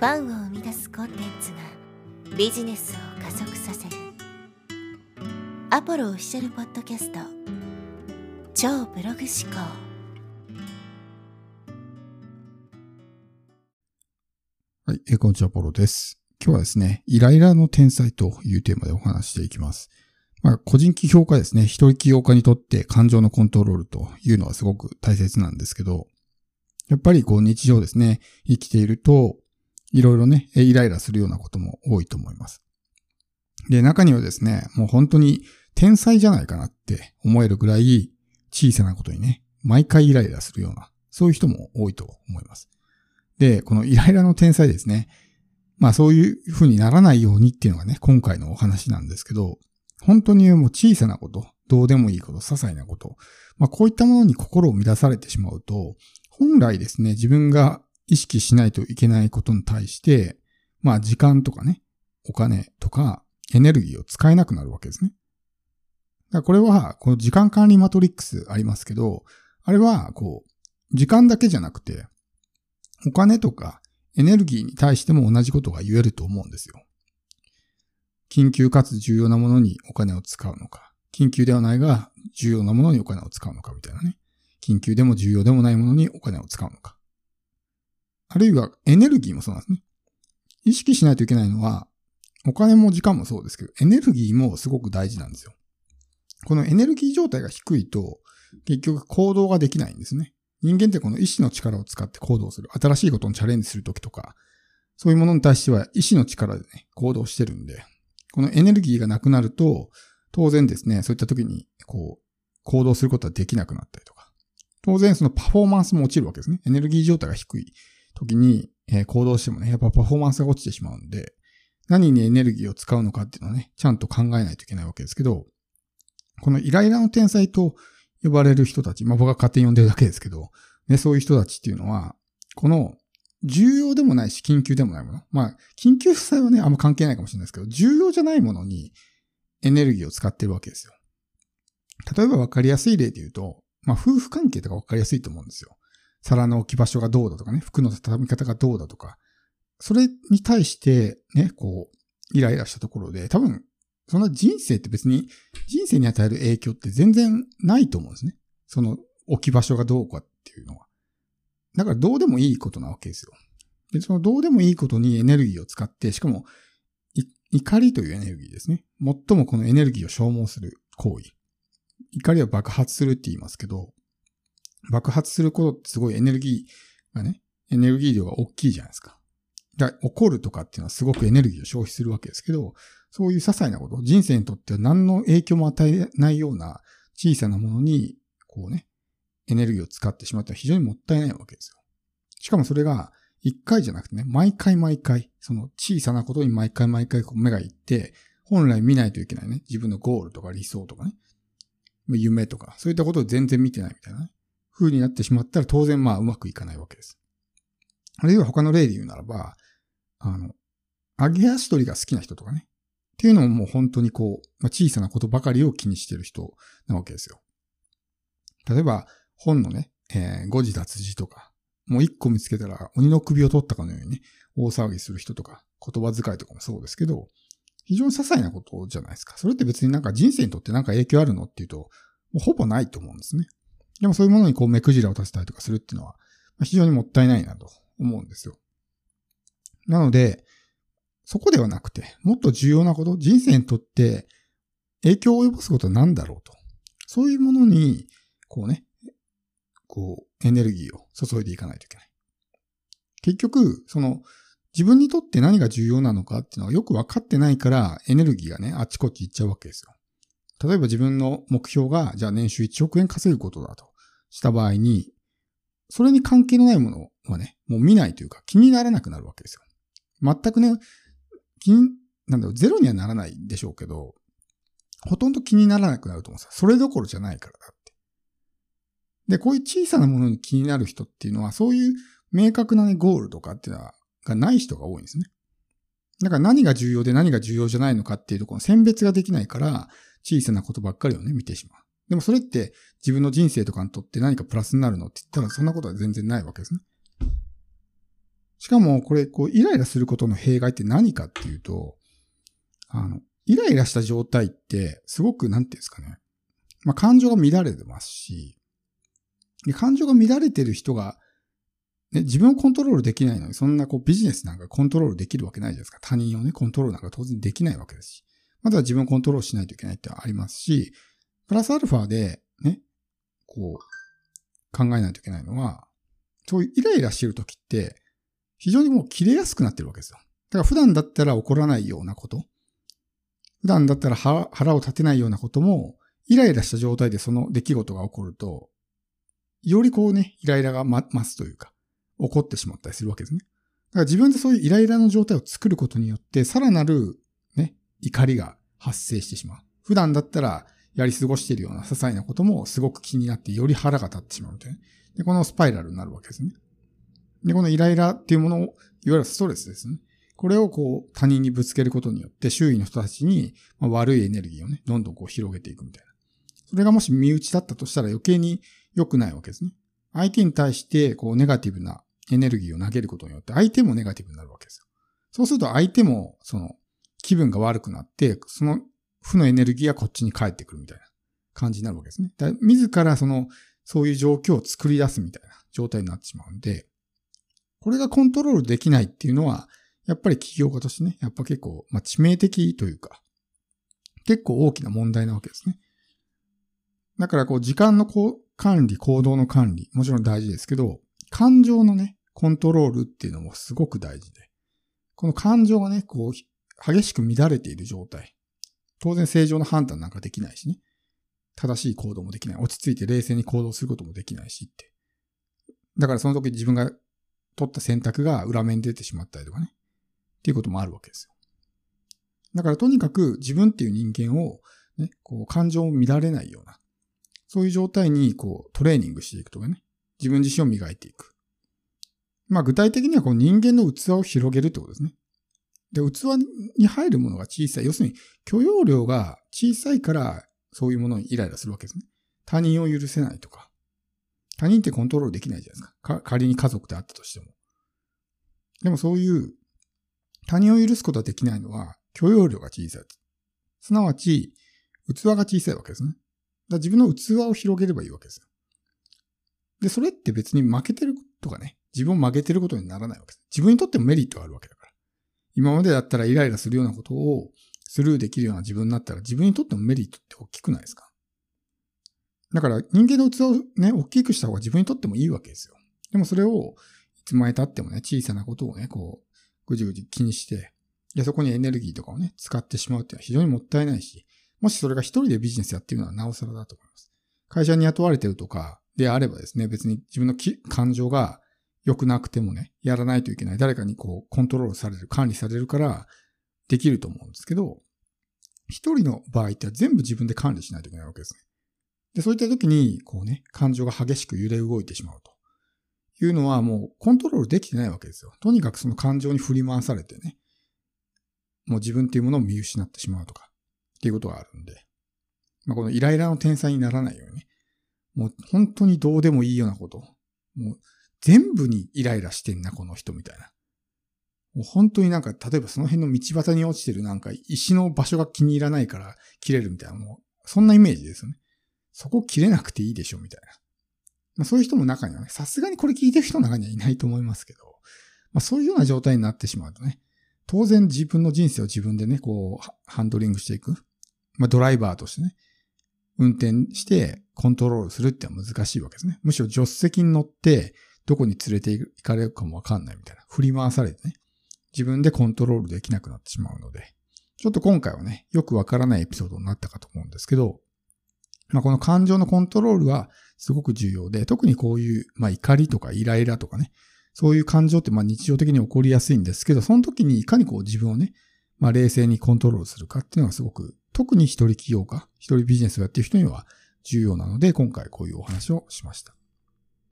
ファンを生み出すコンテンツがビジネスを加速させるアポロオフィシャルポッドキャスト超ブログ思考はい、えー、こんにちは、ポロです。今日はですね、イライラの天才というテーマでお話していきます。まあ、個人起業家ですね、一人起業家にとって感情のコントロールというのはすごく大切なんですけど、やっぱりこう日常ですね、生きていると、いろいろね、イライラするようなことも多いと思います。で、中にはですね、もう本当に天才じゃないかなって思えるぐらい小さなことにね、毎回イライラするような、そういう人も多いと思います。で、このイライラの天才ですね。まあそういう風にならないようにっていうのがね、今回のお話なんですけど、本当にもう小さなこと、どうでもいいこと、些細なこと、まあこういったものに心を乱されてしまうと、本来ですね、自分が意識しないといけないことに対して、まあ時間とかね、お金とかエネルギーを使えなくなるわけですね。だからこれは、この時間管理マトリックスありますけど、あれは、こう、時間だけじゃなくて、お金とかエネルギーに対しても同じことが言えると思うんですよ。緊急かつ重要なものにお金を使うのか、緊急ではないが重要なものにお金を使うのかみたいなね。緊急でも重要でもないものにお金を使うのか。あるいはエネルギーもそうなんですね。意識しないといけないのは、お金も時間もそうですけど、エネルギーもすごく大事なんですよ。このエネルギー状態が低いと、結局行動ができないんですね。人間ってこの意志の力を使って行動する。新しいことにチャレンジするときとか、そういうものに対しては意志の力でね、行動してるんで、このエネルギーがなくなると、当然ですね、そういった時に、こう、行動することはできなくなったりとか。当然そのパフォーマンスも落ちるわけですね。エネルギー状態が低い時に、え、行動してもね、やっぱパフォーマンスが落ちてしまうんで、何にエネルギーを使うのかっていうのはね、ちゃんと考えないといけないわけですけど、このイライラの天才と呼ばれる人たち、まあ僕は勝手に呼んでるだけですけど、ね、そういう人たちっていうのは、この重要でもないし緊急でもないもの。まあ、緊急負債はね、あんま関係ないかもしれないですけど、重要じゃないものにエネルギーを使ってるわけですよ。例えば分かりやすい例で言うと、まあ夫婦関係とか分かりやすいと思うんですよ。皿の置き場所がどうだとかね、服の畳み方がどうだとか、それに対してね、こう、イライラしたところで、多分、そんな人生って別に、人生に与える影響って全然ないと思うんですね。その置き場所がどうかっていうのは。だからどうでもいいことなわけですよ。で、そのどうでもいいことにエネルギーを使って、しかも、怒りというエネルギーですね。最もこのエネルギーを消耗する行為。怒りは爆発するって言いますけど、爆発することってすごいエネルギーがね、エネルギー量が大きいじゃないですか。だ怒るとかっていうのはすごくエネルギーを消費するわけですけど、そういう些細なこと、人生にとっては何の影響も与えないような小さなものに、こうね、エネルギーを使ってしまったら非常にもったいないわけですよ。しかもそれが一回じゃなくてね、毎回毎回、その小さなことに毎回毎回こう目がいって、本来見ないといけないね、自分のゴールとか理想とかね、夢とか、そういったことを全然見てないみたいなね、風になってしまったら当然まあうまくいかないわけです。あるいは他の例で言うならば、あの、揚げ足取りが好きな人とかね。っていうのももう本当にこう、まあ、小さなことばかりを気にしてる人なわけですよ。例えば、本のね、えー、誤字脱字とか、もう一個見つけたら鬼の首を取ったかのようにね、大騒ぎする人とか、言葉遣いとかもそうですけど、非常に些細なことじゃないですか。それって別になんか人生にとってなんか影響あるのっていうと、もうほぼないと思うんですね。でもそういうものにこう目くじらを立てたりとかするっていうのは、非常にもったいないなと思うんですよ。なので、そこではなくて、もっと重要なこと、人生にとって影響を及ぼすことは何だろうと。そういうものに、こうね、こう、エネルギーを注いでいかないといけない。結局、その、自分にとって何が重要なのかっていうのはよく分かってないから、エネルギーがね、あっちこっち行っちゃうわけですよ。例えば自分の目標が、じゃあ年収1億円稼ぐことだとした場合に、それに関係のないものはね、もう見ないというか気にならなくなるわけですよ。全くね、気に、なんだろう、ゼロにはならないでしょうけど、ほとんど気にならなくなると思うんですよ。それどころじゃないからだって。で、こういう小さなものに気になる人っていうのは、そういう明確なね、ゴールとかっていうのは、がない人が多いんですね。だから何が重要で何が重要じゃないのかっていうところの選別ができないから、小さなことばっかりをね、見てしまう。でもそれって自分の人生とかにとって何かプラスになるのって言ったらそんなことは全然ないわけですね。しかも、これ、こう、イライラすることの弊害って何かっていうと、あの、イライラした状態って、すごく、なんていうんですかね。まあ、感情が乱れてますし、で感情が乱れてる人が、ね、自分をコントロールできないのに、そんなこうビジネスなんかコントロールできるわけないじゃないですか。他人をね、コントロールなんか当然できないわけですし。まずは自分をコントロールしないといけないってありますし、プラスアルファで、ね、こう、考えないといけないのは、そういうイライラしてる時って、非常にもう切れやすくなってるわけですよ。だから普段だったら起こらないようなこと、普段だったら腹を立てないようなことも、イライラした状態でその出来事が起こると、よりこうね、イライラが増すというか、起こってしまったりするわけですね。だから自分でそういうイライラの状態を作ることによって、さらなるね、怒りが発生してしまう。普段だったらやり過ごしているような些細なこともすごく気になってより腹が立ってしまうみたいな。で、このスパイラルになるわけですね。で、このイライラっていうものを、いわゆるストレスですね。これをこう他人にぶつけることによって周囲の人たちに悪いエネルギーをね、どんどんこう広げていくみたいな。それがもし身内だったとしたら余計に良くないわけですね。相手に対してこうネガティブなエネルギーを投げることによって相手もネガティブになるわけですよ。そうすると相手もその気分が悪くなって、その負のエネルギーがこっちに返ってくるみたいな感じになるわけですね。だ自らその、そういう状況を作り出すみたいな状態になってしまうんで、これがコントロールできないっていうのは、やっぱり企業家としてね、やっぱ結構、まあ、致命的というか、結構大きな問題なわけですね。だからこう、時間のこう管理、行動の管理、もちろん大事ですけど、感情のね、コントロールっていうのもすごく大事で、この感情がね、こう、激しく乱れている状態。当然正常な判断なんかできないしね。正しい行動もできない。落ち着いて冷静に行動することもできないしって。だからその時自分が取った選択が裏面に出てしまったりとかね。っていうこともあるわけですよ。だからとにかく自分っていう人間を、ね、こう感情を乱れないような、そういう状態にこうトレーニングしていくとかね、自分自身を磨いていく。まあ具体的にはこう人間の器を広げるってことですね。で、器に入るものが小さい。要するに許容量が小さいからそういうものにイライラするわけですね。他人を許せないとか。他人ってコントロールできないじゃないですか。か仮に家族であったとしても。でもそういう他人を許すことができないのは許容量が小さい。すなわち、器が小さいわけですね。だ自分の器を広げればいいわけですよ。で、それって別に負けてるとかね、自分を負けてることにならないわけです。自分にとってもメリットがあるわけだか。今までだったらイライラするようなことをスルーできるような自分になったら自分にとってもメリットって大きくないですか？だから人間の器をね、大きくした方が自分にとってもいいわけですよ。でもそれをいつまで経ってもね、小さなことをね、こう、ぐじぐじ気にして、で、そこにエネルギーとかをね、使ってしまうっていうのは非常にもったいないし、もしそれが一人でビジネスやってるのはなおさらだと思います。会社に雇われてるとかであればですね、別に自分の感情が良くなくてもね、やらないといけない。誰かにこう、コントロールされる、管理されるから、できると思うんですけど、一人の場合って全部自分で管理しないといけないわけですね。で、そういった時に、こうね、感情が激しく揺れ動いてしまうと。いうのはもうコントロールできてないわけですよ。とにかくその感情に振り回されてね、もう自分っていうものを見失ってしまうとか、っていうことがあるんで、まあ、このイライラの天才にならないようにね、もう本当にどうでもいいようなこと、もう全部にイライラしてんな、この人みたいな。もう本当になんか、例えばその辺の道端に落ちてるなんか石の場所が気に入らないから切れるみたいな、もうそんなイメージですよね。そこ切れなくていいでしょ、みたいな。まあ、そういう人も中にはね、さすがにこれ聞いてる人の中にはいないと思いますけど、まあ、そういうような状態になってしまうとね、当然自分の人生を自分でね、こう、ハンドリングしていく。まあ、ドライバーとしてね、運転してコントロールするっては難しいわけですね。むしろ助手席に乗って、どこに連れて行かれるかもわかんないみたいな。振り回されてね、自分でコントロールできなくなってしまうので、ちょっと今回はね、よくわからないエピソードになったかと思うんですけど、まあ、この感情のコントロールはすごく重要で、特にこういう、まあ、怒りとかイライラとかね、そういう感情ってまあ日常的に起こりやすいんですけど、その時にいかにこう自分をね、まあ、冷静にコントロールするかっていうのがすごく、特に一人企業家、一人ビジネスをやっている人には重要なので、今回こういうお話をしました。